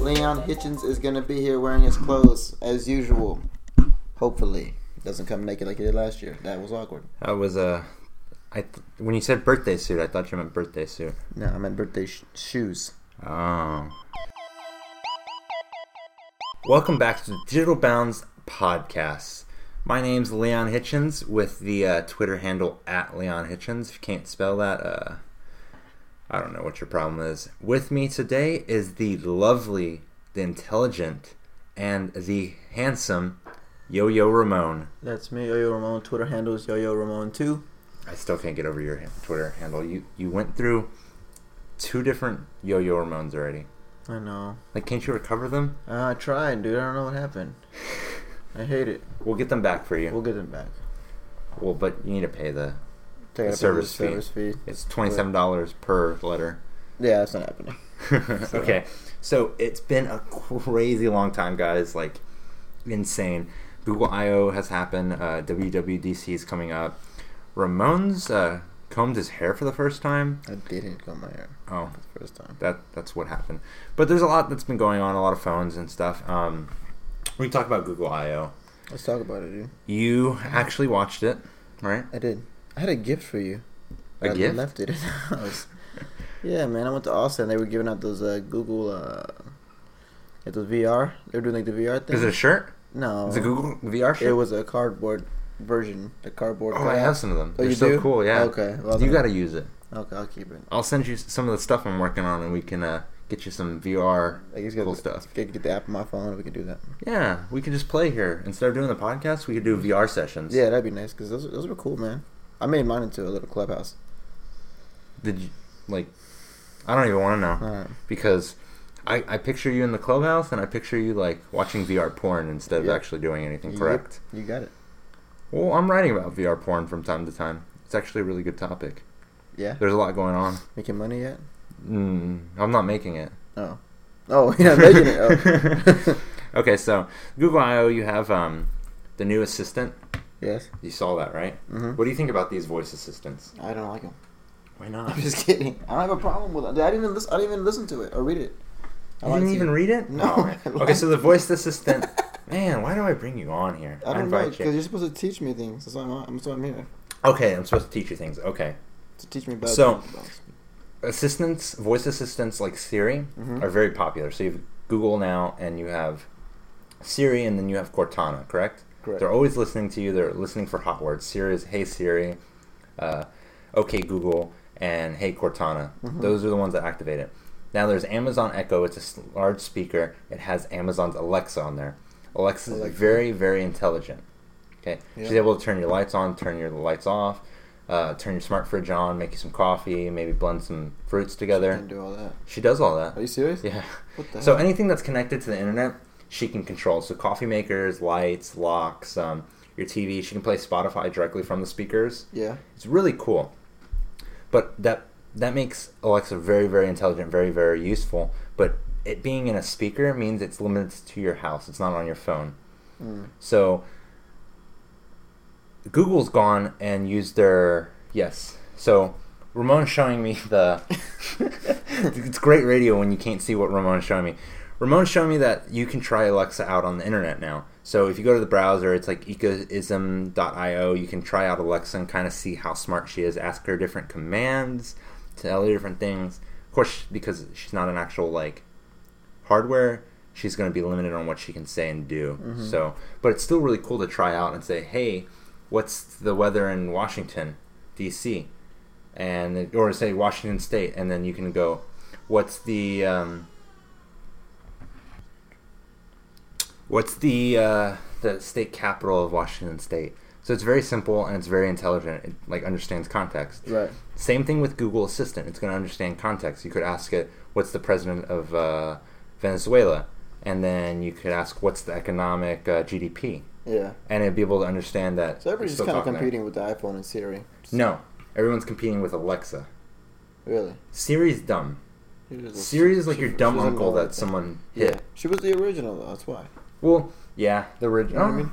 Leon Hitchens is gonna be here wearing his clothes as usual. Hopefully, he doesn't come naked like he did last year. That was awkward. I was uh, I th- when you said birthday suit, I thought you meant birthday suit. No, I meant birthday sh- shoes. Oh. Welcome back to the Digital Bounds podcast. My name's Leon Hitchens with the uh, Twitter handle at Leon Hitchens. If you can't spell that, uh, I don't know what your problem is. With me today is the lovely, the intelligent, and the handsome Yo Yo Ramon. That's me, Yo Yo Ramon. Twitter handle is Yo Yo Ramon too. I still can't get over your Twitter handle. You you went through two different Yo Yo Ramones already. I know. Like, can't you recover them? Uh, I tried, dude. I don't know what happened. I hate it. We'll get them back for you. We'll get them back. Well, but you need to pay the. The it service fee. service fee. It's twenty seven dollars per letter. Yeah, that's not happening. okay, so it's been a crazy long time, guys. Like insane. Google I/O has happened. Uh, WWDC is coming up. Ramon's uh, combed his hair for the first time. I didn't comb my hair Oh, for the first time. that that's what happened. But there's a lot that's been going on. A lot of phones and stuff. Um, we can talk about Google I/O. Let's talk about it, dude. You actually watched it, right? I did. I had a gift for you. A I gift? left it in the house. yeah, man. I went to Austin. They were giving out those uh, Google, uh, those VR. They were doing like the VR thing. Is it a shirt? No, Is it Google VR shirt? It was a cardboard version. The cardboard. Oh, I have some of them. Oh, They're you so do? cool. Yeah. Okay. Well, you got to use it. Okay, I'll keep it. I'll send you some of the stuff I'm working on, and we can uh, get you some VR I guess cool get, stuff. Get, get the app on my phone. We can do that. Yeah, we could just play here instead of doing the podcast. We could do VR sessions. Yeah, that'd be nice because those those were cool, man. I made mine into a little clubhouse. Did you like? I don't even want to know because I, I picture you in the clubhouse, and I picture you like watching VR porn instead of actually doing anything Yep, correct. You got it. Well, I'm writing about VR porn from time to time. It's actually a really good topic. Yeah. There's a lot going on. Making money yet? Mm, I'm not making it. Oh. Oh, you're making it. Oh. okay, so Google I/O, you have um, the new assistant. yes. You saw that, right? Mhm. What do you think about these voice assistants? I don't like them. Why not? I'm just kidding. I don't have a problem with it. I didn't even listen. I didn't even listen to it or read it. I You didn't even read it? No, Oh, okay, so the voice assistant. Man, why do I bring you on here? I don't know invite because you. you're supposed to teach me things. That's why I'm. That's why I'm here Okay, I'm supposed to teach you things. Okay. to teach me about. So- Assistants, voice assistants like Siri Mhm. are very popular. So you have Google now, and you have Siri, and then you have Cortana, correct? Correct. They're always listening to you. They're listening for hot words. Siri is Hey Siri, uh, Okay Google, and Hey Cortana. Mhm. Those are the ones that activate it. Now there's Amazon Echo. It's a large speaker. It has Amazon's Alexa on there. Alexa is very, very intelligent. Okay, she's able to turn your lights on, turn your lights off, uh, turn your smart fridge on, make you some coffee, maybe blend some fruits together. Can do all that. She does all that. Are you serious? Yeah. What the So hell? anything that's connected to the internet, she can control. So coffee makers, lights, locks, um, your TV. She can play Spotify directly from the speakers. Yeah. It's really cool. But that that makes Alexa very, very intelligent, very, very useful. But it being in a speaker means it's limited to your house. It's not on your phone. Mm. So Google's gone and used their yes. So Ramon's showing me the. it's great radio when you can't see what Ramon's showing me. Ramon's showing me that you can try Alexa out on the internet now. So if you go to the browser, it's like echosim.io. You can try out Alexa and kind of see how smart she is. Ask her different commands, tell her different things. Of course, because she's not an actual like hardware, she's going to be limited on what she can say and do. Mhm. So, but it's still really cool to try out and say, "Hey, what's the weather in Washington, D.C.?" and or say Washington State, and then you can go, "What's the um, what's the uh, the state capital of Washington State?" So it's very simple and it's very intelligent. It like understands context. Right. Same thing with Google Assistant. It's going to understand context. You could ask it, "What's the president of uh, Venezuela?" and then you could ask, "What's the economic uh, GDP?" Yeah. and it'd be able to understand that. So everybody's kind of there. competing with the iPhone and Siri. No, everyone's competing with Alexa. Really. Siri's dumb. She was a- Siri is like she- your dumb uncle that someone Yeah. hit. She was the original though. That's why. Well, yeah, the original. You know I mean?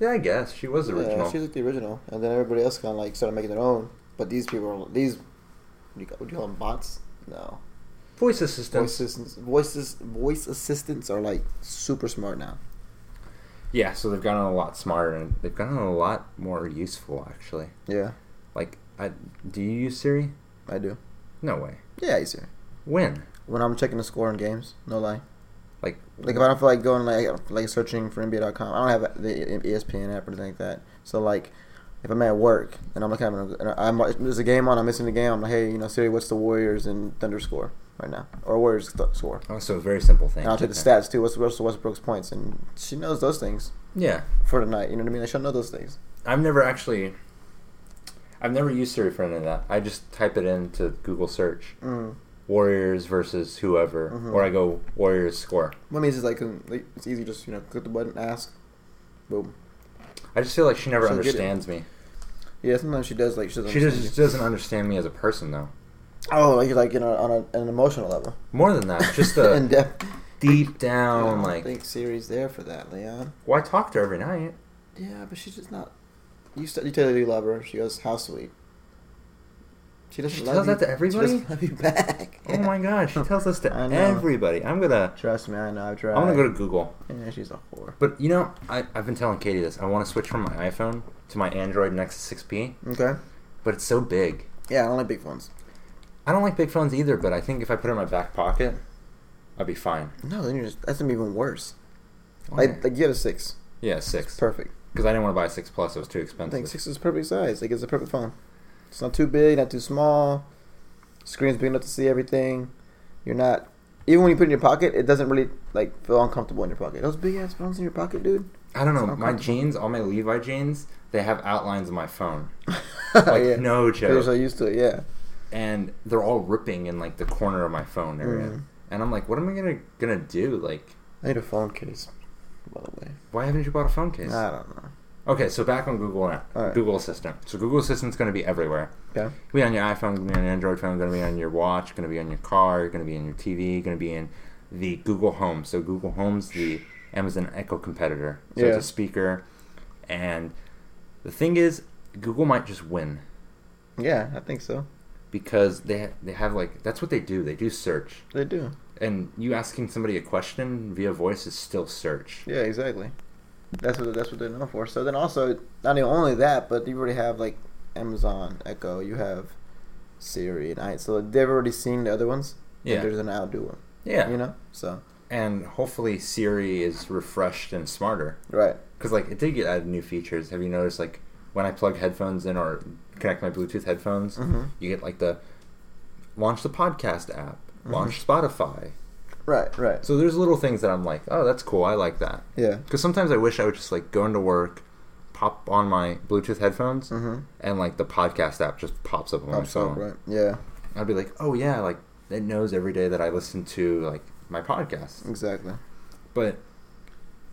Yeah, I guess she was original. Yeah, she was the original, and then everybody else kind of like started making their own. But these people, are, these What do you, call- what do you call them? Bots? No. Voice assistants. Voice assistants. assistants. Voices. Voice assistants are like super smart now. Yeah, so they've gotten a lot smarter and they've gotten a lot more useful actually. Yeah, Like, I, do you use Siri? I do. No way. Yeah, I see. When? When I'm checking the score in games, no lie. Like, Like if I don't feel like going like like searching for NBA.com, I don't have the ESPN app or anything like that. So like, if I'm at work and I'm like having a, and I'm there's a game on, I'm missing the game. I'm like, hey, you know, Siri, what's the Warriors and Thunder score right now, or Warriors score? oh, so a very simple thing. And I'll take the stats too. What's what's Westbrook's points, and she knows those things Yeah, for the night. You know what I mean? Like, she'll know those things. I've never actually. I've never used Siri for any of that. I just type it into Google search. Mm. Warriors versus whoever, Mhm. or I go Warriors score. What I mean is like, um, like it's easy. Just you know, click the button, ask, boom. I just feel like she never She'll understands me. Yeah, sometimes she does like she doesn't. She just doesn't understand me as a person, though. Oh, like like you know, on a, an emotional level. More than that, just in a depth. deep I down, don't like, think Siri's there for that, Leon. well, I talk to her every night. Yeah, but she's just not. You, st- you tell her you love her. She goes, "How sweet." She doesn't She love tells you. that to everybody? She doesn't love you back. Oh my god, she tells this to I know. everybody. I'm gonna, Trust me, I know. I've tried. I'm gonna go to Google. Yeah, she's a whore. But you know, I, I've been telling Katie this. I want to switch from my iPhone to my Android Nexus 6P, Okay. but it's so big. Yeah, I don't like big phones. I don't like big phones either, but I think if I put it in my back pocket, I'd be fine. No, then you're just that's gonna be even worse. Why? Like, like get a six. yeah, six. Perfect. Because I didn't want to buy a six plus; it was too expensive. I think six is the perfect size. Like it's a perfect phone. It's not too big, not too small. Screen's big enough to see everything. You're not even when you put it in your pocket, it doesn't really like feel uncomfortable in your pocket. Those big ass phones in your pocket, dude. I don't know. My jeans, all my Levi jeans, they have outlines of my phone. Like yeah. no You're so used to it, yeah. And they're all ripping in like the corner of my phone area. Mm. And I'm like, what am I gonna gonna do? Like, I need a phone case, by the way. why haven't you bought a phone case? I don't know. Okay, so back on Google now. Right. Google Assistant. So Google Assistant's going to be everywhere. To be on your iPhone, going to be on your Android phone, going to be on your watch, going to be on your car, going to be in your TV, going to be in the Google Home. So Google Home's the Amazon Echo competitor. So Yeah. it's a speaker. And the thing is, Google might just win Yeah, I think so. Because they they have like that's what they do. They do search. They do. And you asking somebody a question via voice is still search. Yeah, exactly. That's what that's what they're known for. So then also not even only that, but you already have like Amazon Echo. You have Siri and I. So they've already seen the other ones. Yeah. They're gonna outdo them. Yeah. You know. So And hopefully Siri is refreshed and smarter. right. Because like it did get added new features. Have you noticed like when I plug headphones in or connect my Bluetooth headphones, Mhm. you get like the launch the podcast app, Mhm. launch Spotify. Right. Right. So there's little things that I'm like, oh, that's cool. I like that. Yeah. Because sometimes I wish I would just like go into work, pop on my Bluetooth headphones, Mm-hmm. and like the podcast app just pops up on my Pops up, phone. right. Yeah. I'd be like, oh yeah, like it knows every day that I listen to like my podcast. Exactly. But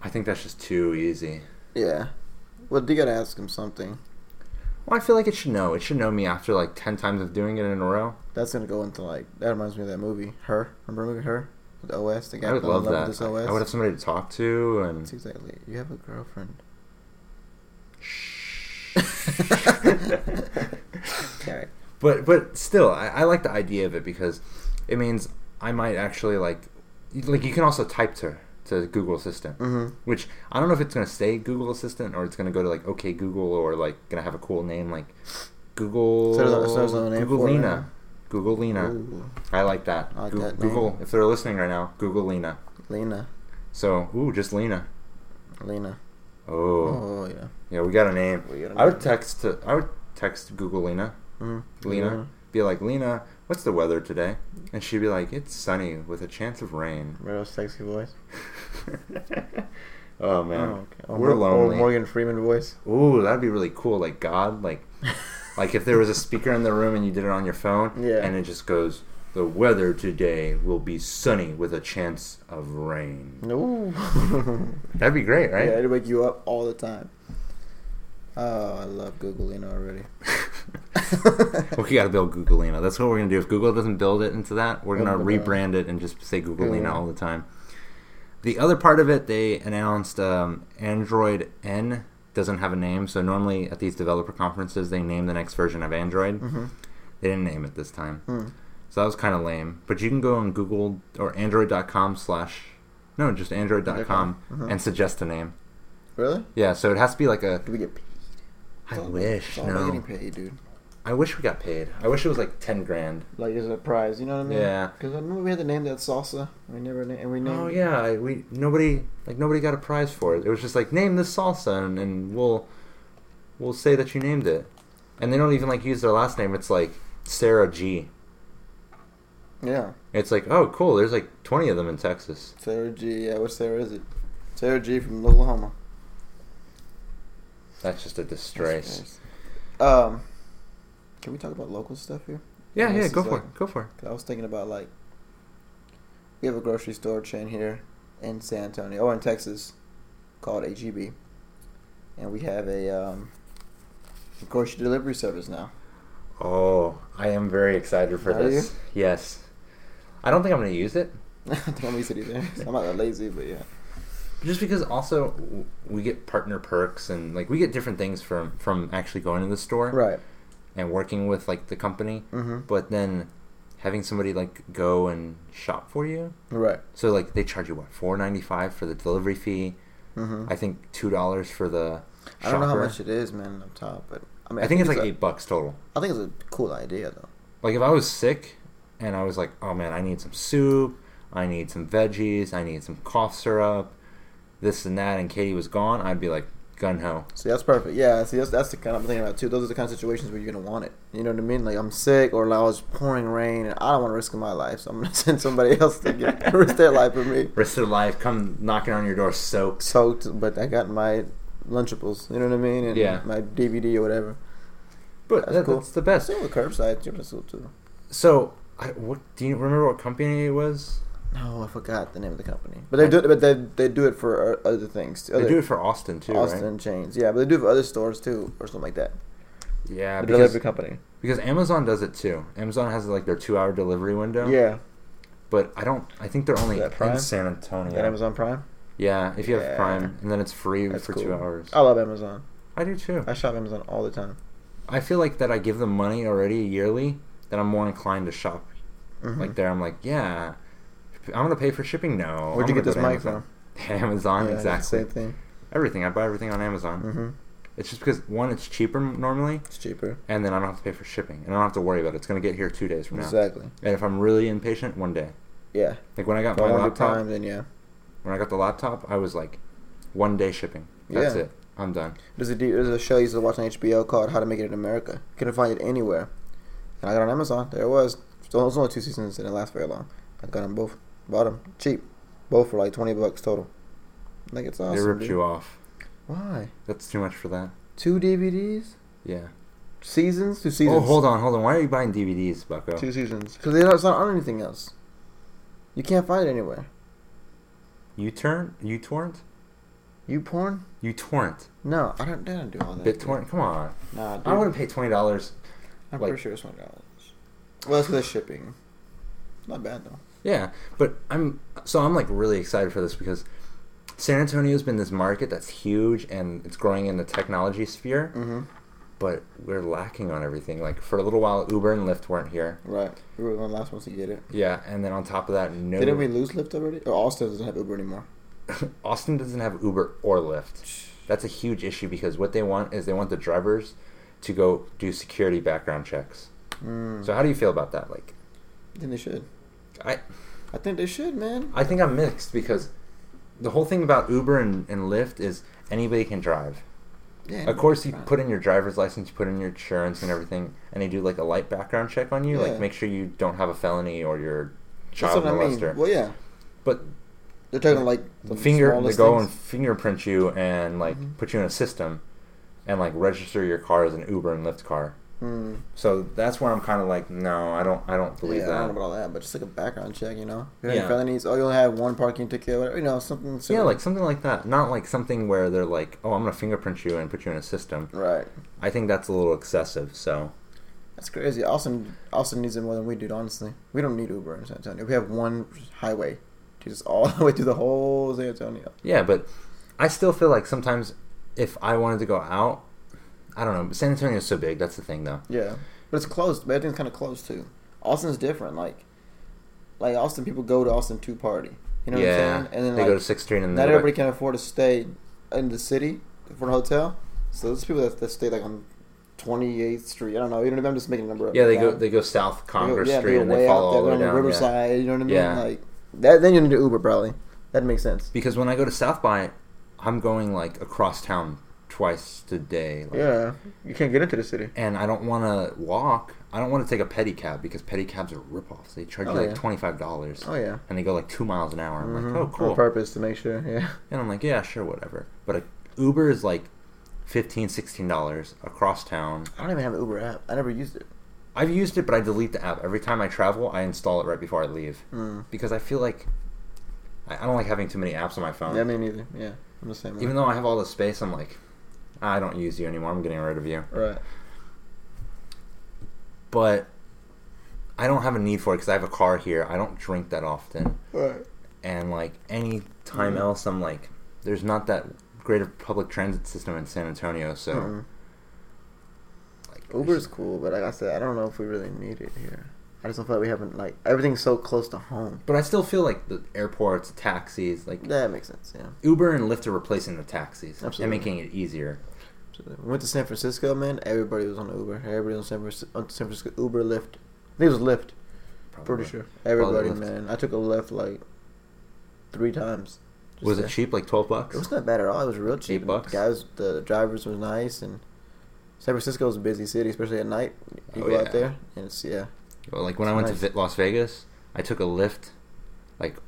I think that's just too easy. Yeah. Well, you gotta ask him something. Well, I feel like it should know. It should know me after like ten times of doing it in a row. That's gonna go into like that reminds me of that movie, Her. Remember the movie Her? With the OS. The guy I would love that. This OS. I would have somebody to talk to, and That's exactly. You have a girlfriend. okay. but but still, I, I like the idea of it because it means I might actually like like you can also type to to Google Assistant, Mm-hmm. which I don't know if it's gonna stay Google Assistant or it's gonna go to like OK Google or like gonna have a cool name like Google So there's- so there's name Google Lena. Google Lena. Ooh, I like that. I like Goo- that. Google, if they're listening right now, Google Lena. Lena. So, ooh, just Lena. Lena. Oh, Oh, yeah. yeah, we got a name. We got a I would text to, I would text Google Lena, Mm-hmm. Lena, be like, Lena, what's the weather today? And she'd be like, it's sunny with a chance of rain. Real sexy voice. oh man, Oh, okay. Or we're Or oh, lonely. Morgan Freeman voice. Ooh, that'd be really cool. Like God, like, like if there was a speaker in the room and you did it on your phone, Yeah. and it just goes, the weather today will be sunny with a chance of rain. No. That'd be great, right? Yeah, it'd wake you up all the time. Oh, I love Google Lena already. We got to build Google Lena. That's what we're gonna do. If Google doesn't build it into that, we're gonna We'll build it. rebrand it and just say Google Yeah. All the time. The other part of it, they announced um, Android N doesn't have a name. So normally at these developer conferences, they name the next version of Android. Mm-hmm. They didn't name it this time. Hmm. So that was kind of lame. But you can go on Google or Android.com slash no, just Android.com Mhm. and suggest a name. Really? Yeah, so it has to be like a. Do we get? I all- wish about no. getting paid, dude. I wish we got paid. I wish it was like ten grand. Like as a prize, you know what I mean? Yeah. Because I uh, remember we had to name that salsa. We never na- and we named. Oh yeah, I- we nobody like nobody got a prize for it. It was just like name this salsa and, and we'll we'll say that you named it. And they don't even like use their last name. It's like Sarah G. Yeah. It's like oh cool. There's like twenty of them in Texas. Sarah G. Yeah, what Sarah is it? Sarah G. from Oklahoma. That's just a disgrace. That's nice. Um, can we talk about local stuff here? Yeah, This yeah, is go for like- it. Go for it. I was thinking about like we have a grocery store chain here in San Antonio or in Texas called HEB, and we have a um, grocery delivery service now. Oh, I am very excited for Are this. Yes. I don't think I'm going to use it. I think I'm used to either. I'm not that lazy, but yeah. Just because also we get partner perks and like we get different things from from actually going to the store Right. and working with like the company. Mm-hmm. but then having somebody like go and shop for you Right. so like they charge you what 4.95 for the delivery fee Mm-hmm. i think two dollars for the I don't know how much it is, man, up top, but I mean, i think it's like a- eight bucks total I think it's a cool idea, though. like if i was sick and i was like oh man i need some soup i need some veggies i need some cough syrup this and that and katie was gone i'd be like gun ho See, that's perfect. Yeah, see, that's, that's the kind of thing about too. Those are the kind of situations where you're gonna want it. You know what I mean? Like I'm sick, or like I was pouring rain, and I don't want to risk my life, so I'm gonna send somebody else to get risk their life for me. Risk their life come knocking on your door soaked Soaked, but I got my Lunchables. You know what I mean? And Yeah. my DVD or whatever. but That's that, cool. that's the best Same with curbside. cool too. so I, what do you remember what company it was No, I forgot the name of the company, but they do. it But they they do it for uh, other things. they do it for austin too Austin right chains. Yeah, but they do it for other stores too, or something like that. yeah the because delivery company. Because Amazon does it too. Amazon has like their two hour delivery window. Yeah. But I don't. I think they're only Is that Prime? in San Antonio. Got Amazon Prime. Yeah, if you have Prime, and then it's free That's for cool. two hours. I love Amazon. I do too. I shop Amazon all the time. I feel like that I give them money already yearly. That I'm more inclined to shop Mhm. like there. I'm like, yeah, I'm gonna pay for shipping. No. Where'd I'm you get this mic Amazon. Amazon, Yeah, exactly. Same thing. Everything I buy everything on Amazon. Mm-hmm. It's just because one, it's cheaper normally, It's cheaper. and then I don't have to pay for shipping, and I don't have to worry about it. It's gonna get here two days from now. Exactly. And if I'm really impatient, one day. Yeah. Like when I got If my laptop, time, then yeah. when I got the laptop, I was like, one day shipping. That's Yeah. it. I'm done. There's a there's a show I used to watch on HBO called How to Make It in America. Couldn't find it anywhere, and I got it on Amazon. There it was. It was only two seasons. And it didn't last very long. I got them both. Bought them cheap, both for like twenty bucks total. I think it's awesome. they ripped dude. you off. Why? That's too much for that. Two DVDs, Yeah. seasons, two oh, seasons. Oh, hold on, hold on. Why are you buying DVDs, Bucko? Two seasons. Because it's not on anything else. You can't find it anywhere. You turn? You torrent? You porn? You torrent? No, I don't. I don't do all that. BitTorrent? Come on. Nah, dude. I wouldn't pay twenty dollars. I'm like- pretty sure it's one dollars. Well, it's because shipping. Not bad though. Yeah, but I'm so I'm like really excited for this because San Antonio's been this market that's huge and it's growing in the technology sphere, Mm-hmm. but we're lacking on everything. Like for a little while, Uber and Lyft weren't here. Right. We were the last ones to get it. Yeah, and then on top of that, no. Didn't we lose Lyft already? Or Austin doesn't have Uber anymore. Austin doesn't have Uber or Lyft. That's a huge issue because what they want is they want the drivers to go do security background checks. Mm. So how do you feel about that? Like, then they should. I I think they should, man. I think I'm mixed because the whole thing about Uber and, and Lyft is anybody can drive. Yeah. Of course, you put in your driver's license, you put in your insurance and everything, and they do like a light background check on you, Yeah. like make sure you don't have a felony or you're That's child what I mean. molester. Well, yeah. But They're talking like the finger they go things. and fingerprint you and like Mhm. put you in a system and like register your car as an Uber and Lyft car. Mm. So that's where I'm kind of like, no, I don't, I don't believe yeah, I don't know that. about all that, but just like a background check, you know. You Yeah. felonies, oh, you only have one parking ticket, whatever, you know, something. Yeah, like something like that. Not like something where they're like, oh, I'm gonna fingerprint you and put you in a system. Right. I think that's a little excessive. So That's crazy. Austin, Austin needs it more than we do. Honestly, we don't need Uber in San Antonio. We have one highway, just all the way through the whole San Antonio. yeah, but I still feel like sometimes if I wanted to go out, I don't know. San Antonio is so big. That's the thing, though. Yeah. but it's close. But everything's kind of close too. Austin's different. Like, like Austin, people go to Austin to party. You know yeah, what I'm saying? And then they like, go to Sixth Street and not they everybody can afford to stay in the city for a hotel. So there's people that, that stay like on 28th Street. I don't know. You know what I? I'm just making a number up. Yeah, they go they go south They go- Congress yeah, Street go and they follow out all the there way on down. yeah. Riverside. You know what I mean? Yeah. Like that. Then you need to Uber probably. That makes sense. Because when I go to South by, I'm going like across town twice a day. Like, Yeah, you can't get into the city. And I don't want to walk. I don't want to take a pedicab because pedicabs are ripoffs. They charge Oh, you like yeah. twenty five dollars. Oh yeah. And they go like two miles an hour. I'm Mhm. like, oh, On cool. purpose to make sure. Yeah. And I'm like, yeah, sure, whatever. But a Uber is like 15 dollars across town. I don't even have an Uber app. I never used it. I've used it, but I delete the app every time I travel. I install it right before I leave Mm. because I feel like I I don't like having too many apps on my phone. Yeah, me neither. Yeah, I'm the same. way. Even though I have all the space, I'm like, I don't use you anymore. I'm getting rid of you. right. But I don't have a need for it because I have a car here. I don't drink that often, Right. and like any time Mhm. else, I'm like, there's not that great of public transit system in San Antonio, so Mm-mm. like Uber's cool, but like I said, I don't know if we really need it here. I just don't feel like we haven't like everything's so close to home. But I still feel like the airports, taxis, like That makes sense. Yeah. Uber and Lyft are replacing the taxis Absolutely. and making it easier. We went to San Francisco, man. Everybody was on Uber. Everybody on San Francisco, on San Francisco Uber, Lyft. I think it was Lyft. Probably. Pretty sure. Everybody, man. I took a Lyft like three times. Was it cheap, like twelve bucks? It was not bad at all. It was real cheap. Eight bucks? The guys, the drivers was nice, and San Francisco is a busy city, especially at night. You Oh, go yeah. out there, and it's yeah. Well, like when I went nice. to Las Vegas, I took a Lyft,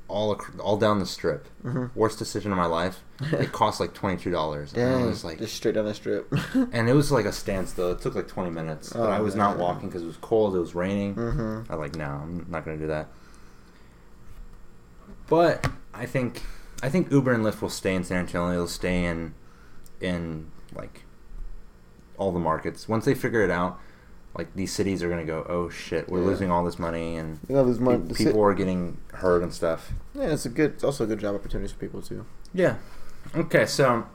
all ac- all down the strip. hmm Worst decision of my life. It cost like twenty two dollars. Dang, was like, just straight down the strip. and it was like a standstill. It took like twenty minutes, but Oh, I was not walking because it was cold. It was raining. hmm I was like, no, I'm not gonna do that. But I think I think Uber and Lyft will stay in San Antonio. They'll stay in in like all the markets once they figure it out. Like these cities are gonna go, oh shit, we're Yeah. losing all this money, and You know, there's pe- money. the people are getting hurt and stuff. Yeah, it's a good. It's also a good job opportunities for people too. Yeah. Okay, so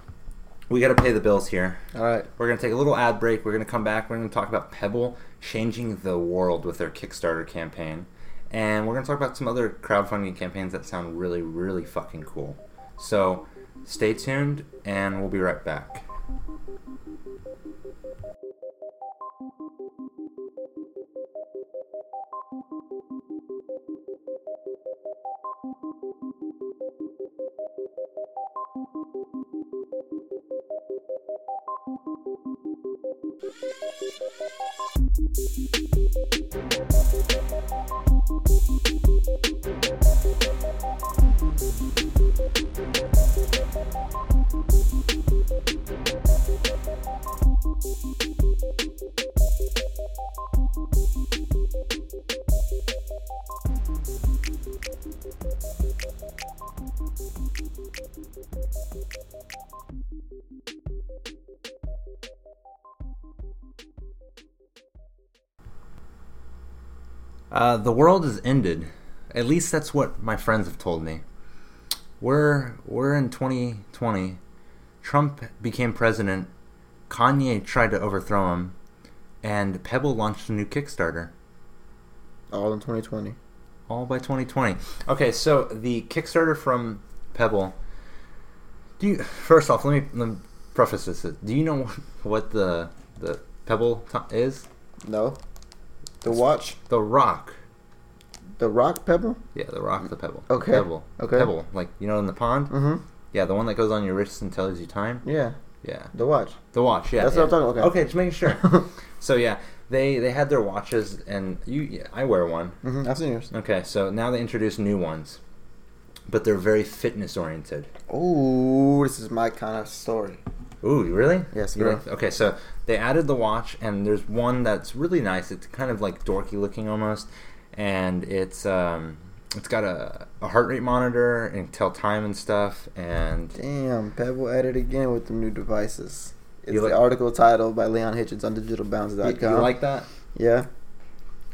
we got to pay the bills here. All right. We're gonna take a little ad break. We're gonna come back. We're gonna talk about Pebble changing the world with their Kickstarter campaign, and we're gonna talk about some other crowdfunding campaigns that sound really, really fucking cool. So stay tuned, and we'll be right back. Uh, the world has ended. At least that's what my friends have told me. We're we're in 2020. Trump became president. Kanye tried to overthrow him, and Pebble launched a new Kickstarter. All in 2020. All by 2020. Okay, so the Kickstarter from Pebble. Do you first off? Let me, let me preface this. Do you know what the the Pebble to- is? No. The watch. The rock. The rock pebble. Yeah, the rock, the pebble. Okay. Pebble. Okay. Pebble, like you know in the pond. Mm-hmm. Yeah, the one that goes on your wrist and tells you time. Yeah. Yeah, The watch. the watch. Yeah, That's yeah. what I'm talking- okay. Okay, just making sure. so yeah, they they had their watches, and you, yeah, I wear one. Mm-hmm. I've seen yours. Okay, so now they introduce new ones, but they're very fitness oriented. Ooh, this is my kind of story. Ooh, really? Yes, bro. like- okay, so they added the watch, and there's one that's really nice. It's kind of like dorky looking almost, and it's um, it's got a, a heart rate monitor and tell time and stuff, and Damn, Pebble at it again with the new devices. It's You the like- article title by Leon Hitchens on you, digitalbounds.com. you like that? Yeah.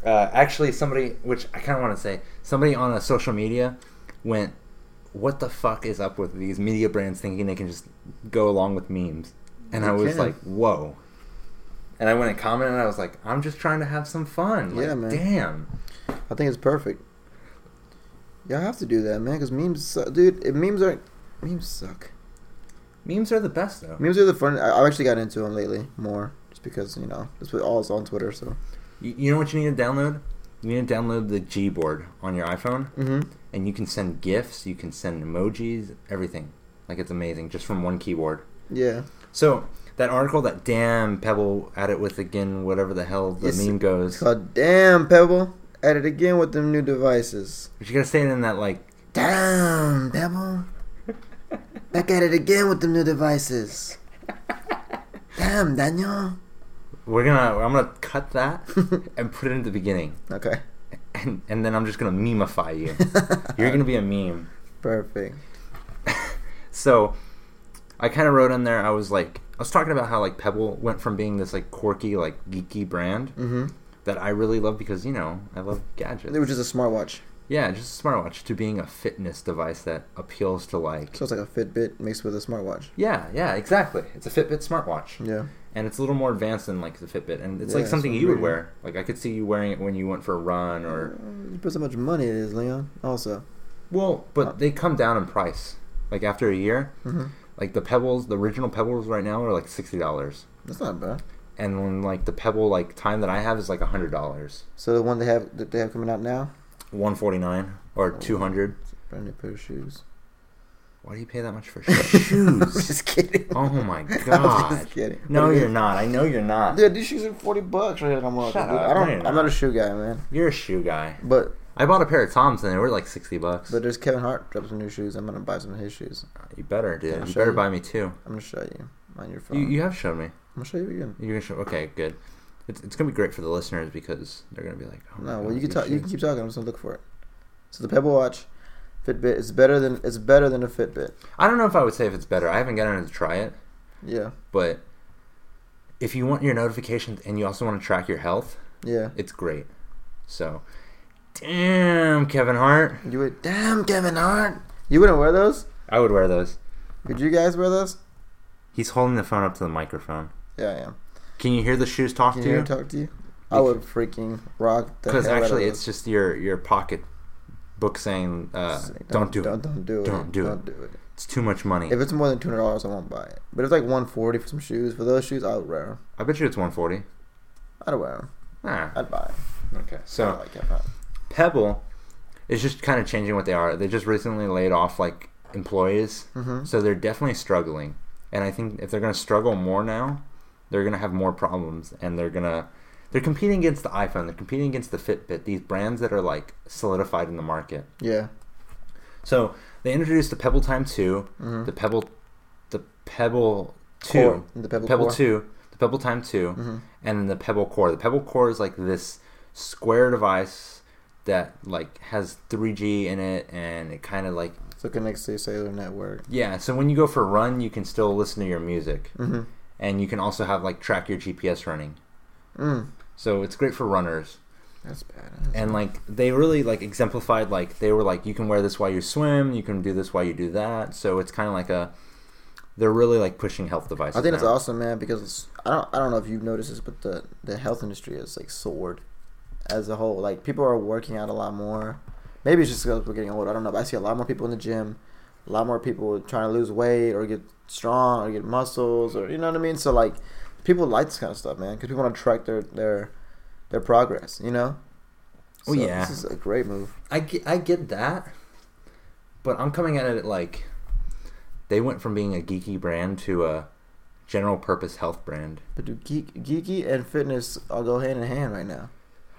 Uh, actually, somebody, which I kind of want to say, somebody on a social media went, "What the fuck is up with these media brands thinking they can just go along with memes?" And They I was can. like, "Whoa." and I went and commented, and I was like, I'm just trying to have some fun. Like, Yeah, man. Damn. I think it's perfect. Y'all have to do that, man, because memes, suck. dude. If memes are memes suck. Memes are the best though. Memes are the fun. I, I've actually got into them lately more, just because you know that's what all is on Twitter. So. You, you know what you need to download? You need to download the Gboard on your iPhone, Mm-hmm. and you can send GIFs, you can send emojis, everything. Like it's amazing, just from one keyboard. Yeah. So that article, that damn Pebble at it with again, whatever the hell the It's- meme It's goes. called Damn Pebble. At it again with them new devices. But you gotta say it in that like Damn Pebble. Back at it again with them new devices. Damn Daniel. we're gonna. I'm gonna cut that and put it in the beginning, Okay. and and then I'm just gonna memify you. You're gonna be a meme. Perfect. So I kind of wrote in there. I was like, I was talking about how like Pebble went from being this like quirky, like geeky brand Mm-hmm. That I really love because you know I love gadgets. It was just a smartwatch. yeah, just a smartwatch to being a fitness device that appeals to like. So it's like a Fitbit mixed with a smartwatch. Yeah, yeah, exactly. It's a Fitbit smartwatch, Yeah. and it's a little more advanced than like the Fitbit, and it's Yeah, like something you would wear. Like I could see you wearing it when you went for a run, or Uh, You put so much money it is, Leon. Also. well, but they come down in price. Like after a year, Mm-hmm. like the Pebbles, the original Pebbles right now are like sixty dollars. That's not bad. And when like the pebble like time that I have is like a hundred dollars, So the one they have that they have coming out now, one forty nine or oh, two hundred. brand new pair of shoes. Why do you pay that much for shoes? just kidding. oh my I'm god! just kidding. No, you're not. I know you're not. Dude, these shoes are forty bucks right here. I'm like, Shut dude, up. I don't. No, I'm not. a shoe guy, man. You're a shoe guy. But I bought a pair of Toms and they were like sixty bucks. but there's Kevin Hart dropped some new shoes. I'm gonna buy some of his shoes. you better, dude. I You better you? buy me too. I'm gonna show you on your phone. You, you have shown me. I'm gonna show you again. You're gonna show. Okay, good. It's, it's gonna be great for the listeners because they're gonna be like, oh No, well God, you can talk. You can keep talking. I'm just gonna look for it. So the Pebble Watch, Fitbit. It's better than it's better than a Fitbit. I don't know if I would say if it's better. I haven't gotten to try it. Yeah, But if you want your notifications and you also want to track your health, yeah. it's great. So, damn, Kevin Hart. You would damn Kevin Hart. You wouldn't wear those? I would wear those. Would you guys wear those? He's holding the phone up to the microphone. Yeah, I am. Can you hear the shoes talk Can to you hear you? him talk to you? I would freaking rock Because hell out of actually, it's just your your pocket book saying, uh, Say, "Don't do don't, it. Don't do it. Don't do don't it. do it. It's too much money." If it's more than two hundred dollars, I won't buy it. But if it's like one forty for some shoes, for those shoes, I would wear them. I bet you it's 140. I'd wear them. Ah, I'd buy them. okay. I So like Hart. Pebble is just kind of changing what they are. They just recently laid off like employees, Mm-hmm. so they're definitely struggling. And I think if they're going to struggle more now, they're going to have more problems, and they're going to they're competing against the iPhone. They're competing against the Fitbit. These brands that are like solidified in the market. Yeah. So they introduced the Pebble Time 2 Mm-hmm. the Pebble, the Pebble Two, Core. The Pebble, Pebble Core. Two, the Pebble Time 2 Mm-hmm. and the Pebble Core. The Pebble Core is like this square device that like has 3G in it, and it kind of like So it connects to your cellular network. yeah. So when you go for a run, you can still listen to your music, Mm-hmm. And you can also have like track your GPS running. Mm. So it's great for runners. That's badass. and like they really like exemplified like they were like you can wear this while you swim you can do this while you do that so it's kind of like a they're really like pushing health devices I think that's now. awesome, man. Because it's, I don't, I don't know if you've noticed this, but the the health industry is like soared as a whole. Like people are working out a lot more. Maybe it's just because we're getting older. I don't know. But I see a lot more people in the gym, a lot more people trying to lose weight or get strong or get muscles or you know what I mean. So like, people like this kind of stuff, man, because people want to track their their their progress. You know. Oh, So yeah. This is a great move. I get, I get that but i'm coming at it like they went from being a geeky brand to a general purpose health brand But do geek, geeky and fitness all go hand in hand right now?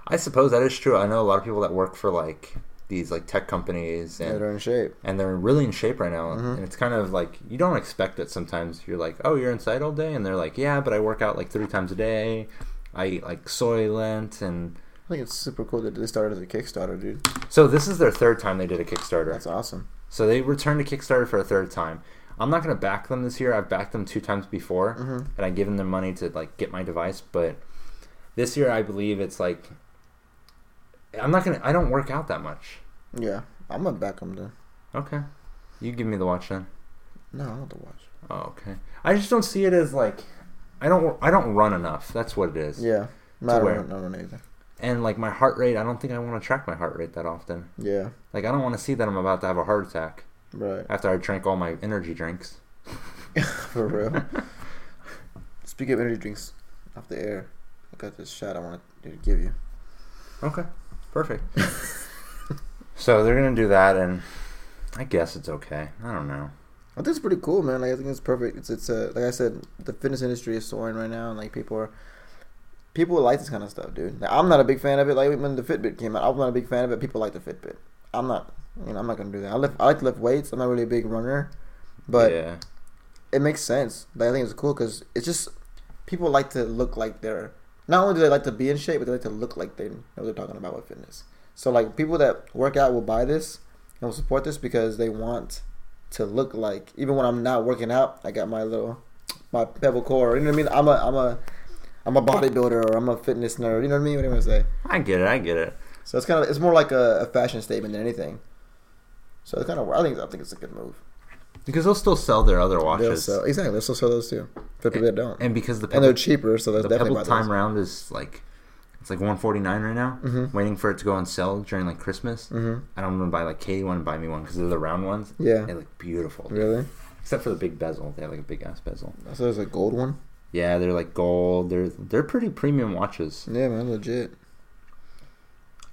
i suppose that is true i know a lot of people that work for like these like tech companies and they're in shape. and they're really in shape right now. Mhm. And it's kind of like you don't expect it sometimes. You're like, oh, you're inside all day, and they're like, yeah, but I work out like three times a day. I eat like Soylent and I think it's super cool that they started as a Kickstarter, dude. so this is their third time they did a Kickstarter. That's awesome. So they returned to Kickstarter for a third time. I'm not gonna back them this year. I've backed them two times before, hmm and I've given them money to like get my device. But this year, I believe it's like I'm not gonna. I don't work out that much. Yeah, I'm gonna back them then. Okay, you give me the watch then. No, I want to watch. Oh, okay. I just don't see it as like I don't I don't run enough. That's what it is. Yeah. Run, not run either. And like my heart rate, I don't think I want to track my heart rate that often. Yeah. Like I don't want to see that I'm about to have a heart attack Right. after I drank all my energy drinks. For real. Speaking of energy drinks, off the air, I got this shot I want to give you. Okay, perfect. so they're gonna do that, and I guess it's okay. I don't know. I think it's pretty cool, man. Like I think it's perfect. It's it's uh, like I said, the fitness industry is soaring right now, and like people are people like this kind of stuff, dude. Like, I'm not a big fan of it. Like when the Fitbit came out, I was not a big fan of it. People like the Fitbit. I'm not. You know, I'm not gonna do that. I lift. I like to lift weights. I'm not really a big runner, but yeah, it makes sense. Like, I think it's cool because it's just people like to look like they're. Not only do they like to be in shape, but they like to look like they know what they're talking about with fitness. So like people that work out will buy this and will support this because they want to look like. Even when I'm not working out, I got my little my pebble core. You know what I mean? I'm a I'm a I'm a bodybuilder or I'm a fitness nerd. You know what I mean? What do you want to say? I get it. I get it. So it's kind of it's more like a, a fashion statement than anything. So it's kind of I think I think it's a good move. Because they'll still sell their other They'll watches, sell, exactly. They'll still sell those too for people that don't. and because the and they're cheaper, so that's the definitely Pebble buy time those. round is like it's like one forty nine right now. Mhm. Waiting for it to go on sale during like Christmas. Mhm. I don't want to buy like Katie want to buy me one because they're the round ones. Yeah. They look beautiful, dude. Really? except for the big bezel. They have like a big ass bezel. So there's a gold one. Yeah, they're like gold. They're they're pretty premium watches. Yeah, man, legit.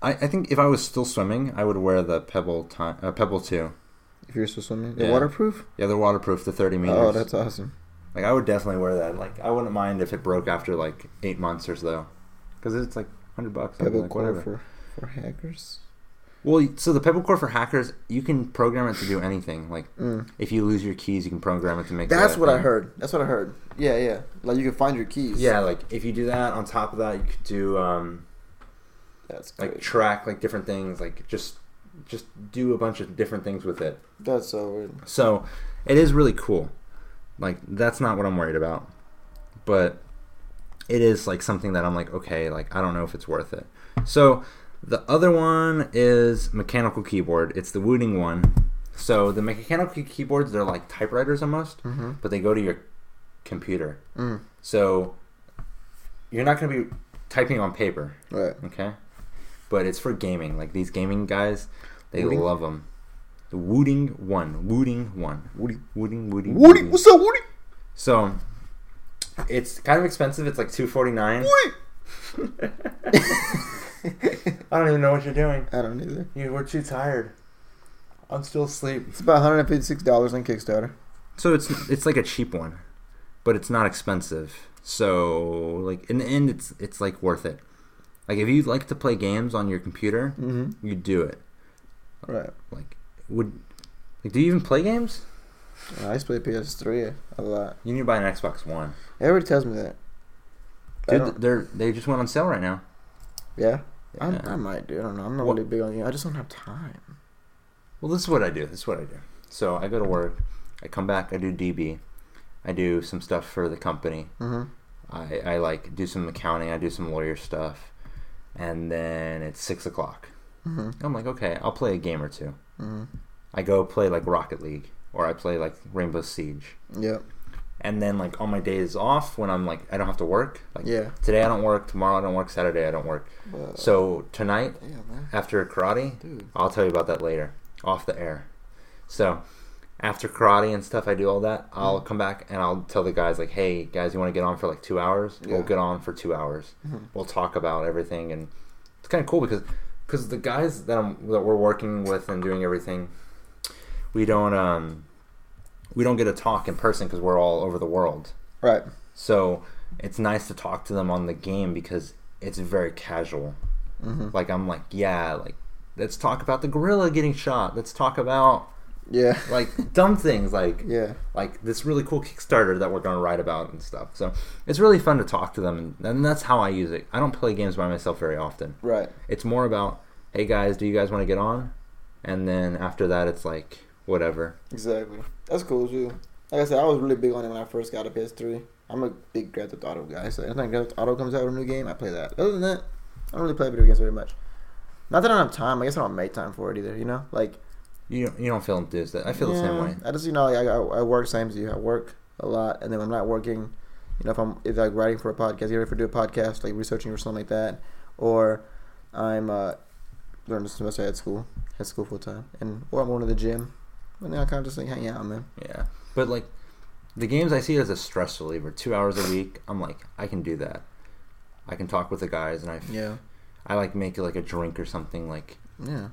I, I think if I was still swimming, I would wear the Pebble time uh, Pebble two. If you're still swimming, they're Yeah. waterproof. Yeah, they're waterproof. The thirty meters. Oh, that's awesome. Like I would definitely wear that. Like I wouldn't mind if it broke after like eight months or so, because it's like hundred bucks. Pebble like, core whatever. for for hackers. Well, so the Pebble Core for hackers, you can program it to do anything. Like Mm. if you lose your keys, you can program it to make. That's that what I heard. That's what I heard. Yeah, yeah. Like you can find your keys. Yeah, like if you do that, on top of that, you could do um, that's great. like track like different things, like just just do a bunch of different things with it. That's so weird. So it is really cool. Like that's not what I'm worried about, but it is like something that I'm like, okay, like I don't know if it's worth it. So the other one is mechanical keyboard. It's the Wooting one. So the mechanical keyboards, they're like typewriters almost, Mm-hmm. but they go to your computer. Mm. So you're not going to be typing on paper, Right. okay? But it's for gaming. Like these gaming guys, they Wooting? love them. The Wooting one, Wooting one, Woody. Wooting, Wooting, Woody. Wooting. What's up, Woody? So it's kind of expensive. It's like two forty nine. Woody. I don't even know what you're doing. I don't either. You were too tired. I'm still asleep. It's about 156 dollars on Kickstarter. So it's it's like a cheap one, but it's not expensive. So like in the end, it's it's like worth it. Like if you like to play games on your computer, Mm-hmm. you do it. Right. Like would like do you even play games? I used to play PS3 a lot. You need to buy an Xbox One. Everybody tells me that. Dude, they're they just went on sale right now. yeah. I, Yeah. I might do. I don't know. I'm not What- really big on games. I just don't have time. Well, this is what I do. This is what I do. So I go to work. I come back. I do DB. I do some stuff for the company. Mm-hmm. I, I like do some accounting. I do some lawyer stuff, and then it's six o'clock. Mm-hmm. I'm like, okay, I'll play a game or two. Mm-hmm. I go play like Rocket League, or I play like Rainbow Siege. Yep. And then like on my days off, when I'm like I don't have to work. Like Yeah. today I don't work. Tomorrow I don't work. Saturday I don't work. But, So tonight yeah, after karate, Dude. I'll tell you about that later, off the air. So, after karate and stuff, I do all that. I'll Mm. come back and I'll tell the guys like, "Hey, guys, you want to get on for like two hours? Yeah. We'll get on for two hours. Mhm. We'll talk about everything." And it's kind of cool because because the guys that I'm that we're working with and doing everything, we don't um we don't get to talk in person because we're all over the world. Right. So it's nice to talk to them on the game because it's very casual. Mm-hmm. Like I'm like, yeah, like let's talk about the gorilla getting shot. Let's talk about Yeah. like dumb things like Yeah. like this really cool Kickstarter that we're going to write about and stuff. So it's really fun to talk to them, and, and that's how I use it. I don't play games by myself very often. Right. It's more about, hey guys, do you guys want to get on? And then after that, it's like whatever. Exactly. That's cool too. Like I said, I was really big on it when I first got a PS3. I'm a big Grand Theft Auto guy, so anytime Grand Theft Auto comes out with a new game, I play that. Other than that, I don't really play video games very much. Not that I don't have time. I guess I don't make time for it either. You know, like You don't, you don't feel enthused. That I feel the same way. I just you know I, I work same as you. I work a lot, and then when I'm not working, You know, if I'm if like writing for a podcast, either for do a podcast, like researching or something like that, or I'm uh, during the semester at school, at school full time, and or I'm going to the gym, and then I kind of just like hang out, man. Yeah, but like the games I see as a stress reliever. Two hours a week, I'm like, I can do that. I can talk with the guys, and I Yeah, I like make it like a drink or something. Like yeah.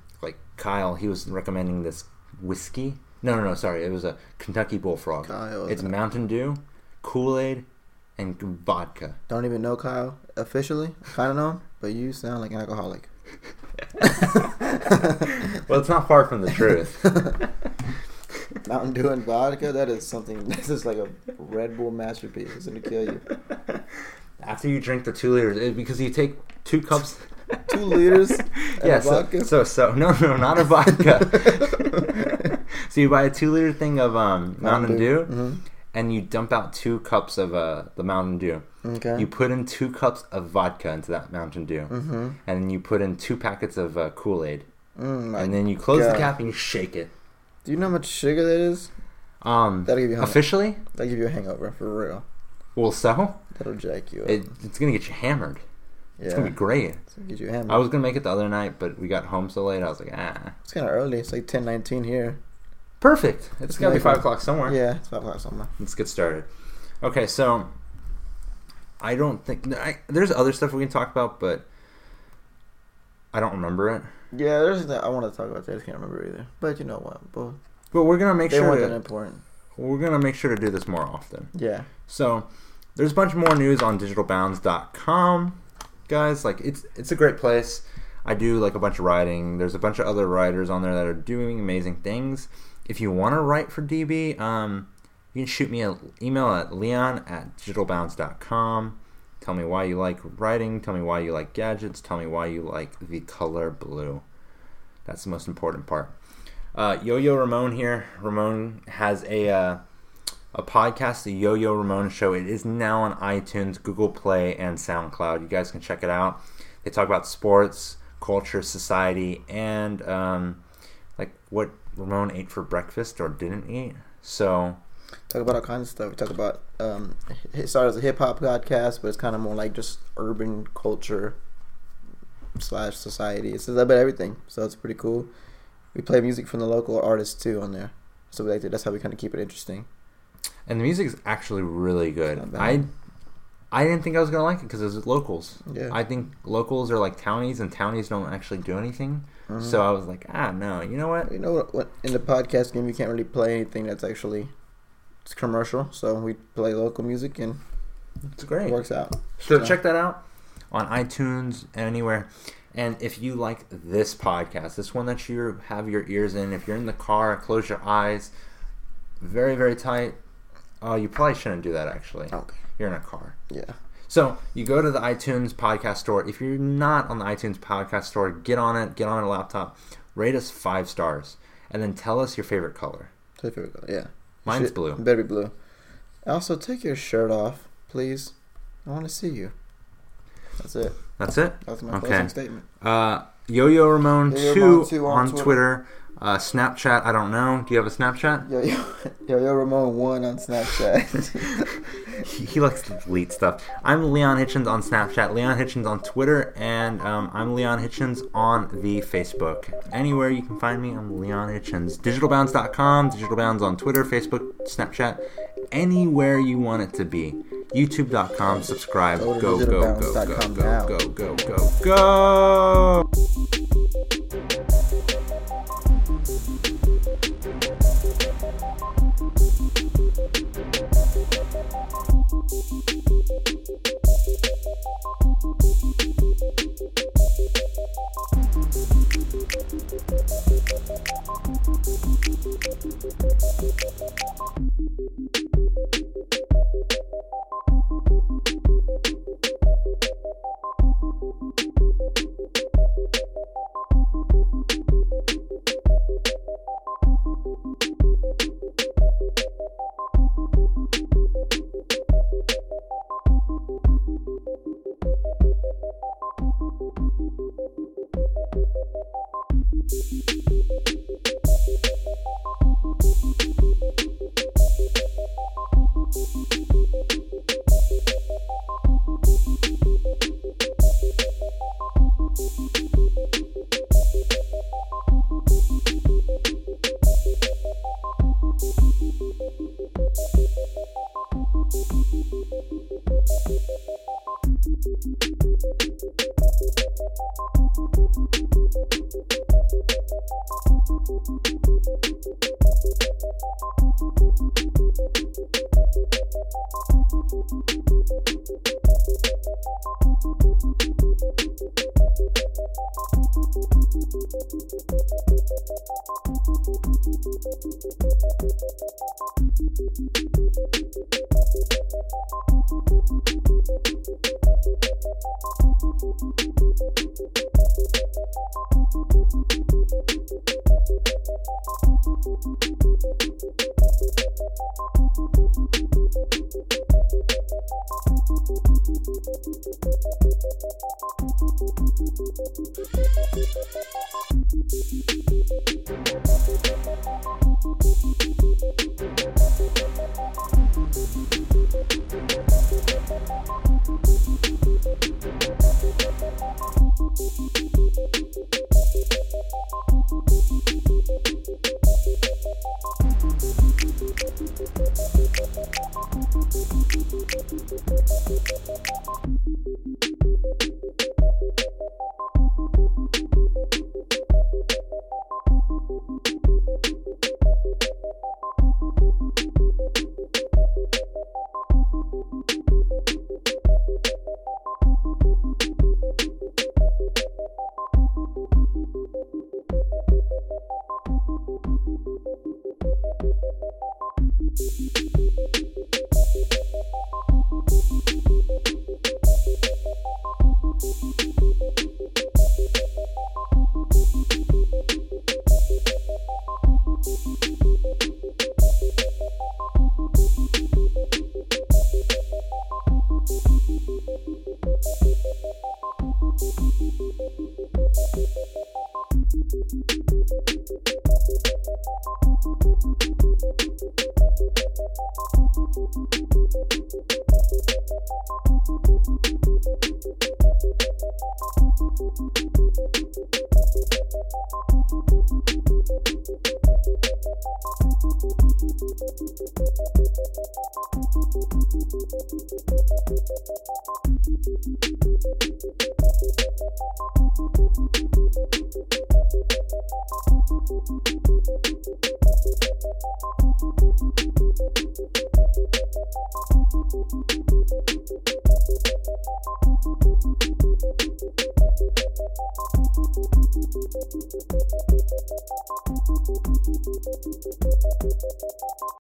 Kyle, he was recommending this whiskey. No, no, no. Sorry, it was a Kentucky Bullfrog. Kyle, it's Mountain Dew, Kool Aid, and vodka. Don't even know Kyle officially. Kind of know him, but you sound like an alcoholic. well, it's not far from the truth. Mountain Dew and vodka, that is something, this is like a Red Bull masterpiece. It's going to kill you. After you drink the two liters, it, because you take two cups. Two liters yeah, so, so so no no not a vodka. so you buy a two liter thing of um, Mountain Dew, hmm and you dump out two cups of uh, the Mountain Dew. Okay. You put in two cups of vodka into that Mountain Dew, mm-hmm. and then you put in two packets of uh, Kool Aid, Mm, and then you close God. the cap and you shake it. Do you know how much sugar that is? Um, That'll give you a officially, That'll give you a hangover, for real. well, so That'll jack you up. it, it's gonna get you hammered. Yeah. It's gonna be great. It's get you hammered. I was gonna make it the other night, but we got home so late. I was like, ah, It's kind of early. It's like ten nineteen here. perfect. It's gotta be five o'clock somewhere. Yeah, it's 5 o'clock somewhere. Let's get started. Okay, so I don't think I, there's other stuff we can talk about, but I don't remember it. Yeah, there's that I want to talk about that. I just can't remember either. But you know what? Both But we're gonna make they sure that important. we're gonna make sure to do this more often. Yeah. So there's a bunch more news on digitalbounds.com, guys. Like it's it's a great place. I do like a bunch of writing. There's a bunch of other writers on there that are doing amazing things. If you want to write for DB, um, you can shoot me an email at leon at digitalbounds.com. Tell me why you like writing. Tell me why you like gadgets. Tell me why you like the color blue. That's the most important part. Uh, Yo Yo Ramon here. Ramon has a uh, a podcast, the Yo Yo Ramon Show. It is now on iTunes, Google Play, and SoundCloud. You guys can check it out. They talk about sports, culture, society, and um, like what Ramon ate for breakfast or didn't eat. So Talk about all kinds of stuff. We talk about um, it started as a hip hop podcast, but it's kind of more like just urban culture slash society. It's a bit everything, so it's pretty cool. We play music from the local artists too on there, so like that's how we kind of keep it interesting. And the music is actually really good. I I didn't think I was gonna like it because it's locals. Yeah. I think locals are like townies, and townies don't actually do anything. Mhm. So I was like, ah, no. You know what? You know what, what? In the podcast game, you can't really play anything that's actually it's commercial. So we play local music, and It's great. it works out. So Yeah. check that out on iTunes, anywhere. And if you like this podcast, this one that you have your ears in, if you're in the car, close your eyes, very very tight. Oh, you probably shouldn't do that. Actually, Okay. you're in a car. Yeah. So you go to the iTunes podcast store. If you're not on the iTunes podcast store, get on it. Get on a laptop. Rate us five stars, and then tell us your favorite color. Your- Yeah. Mine's Shit, blue. Better be blue. Also, take your shirt off, please. I want to see you. That's it. That's it. That's my Okay. closing statement. Uh, Yo Yo Ramon Yo-Yo two 2 on, on Twitter. Twitter. Uh, Snapchat. I don't know. Do you have a Snapchat? Yo, yo, yo, yo, Ramon one on Snapchat. he, he likes to delete stuff. I'm Leon Hitchens on Snapchat, Leon Hitchens on Twitter, and um, I'm Leon Hitchens on the Facebook. Anywhere you can find me, I'm Leon Hitchens. Digitalbounds.com, Digitalbounds on Twitter, Facebook, Snapchat, anywhere you want it to be. YouTube.com, subscribe. Go Go, to go, go, go, go, go, go, go, go. 안녕.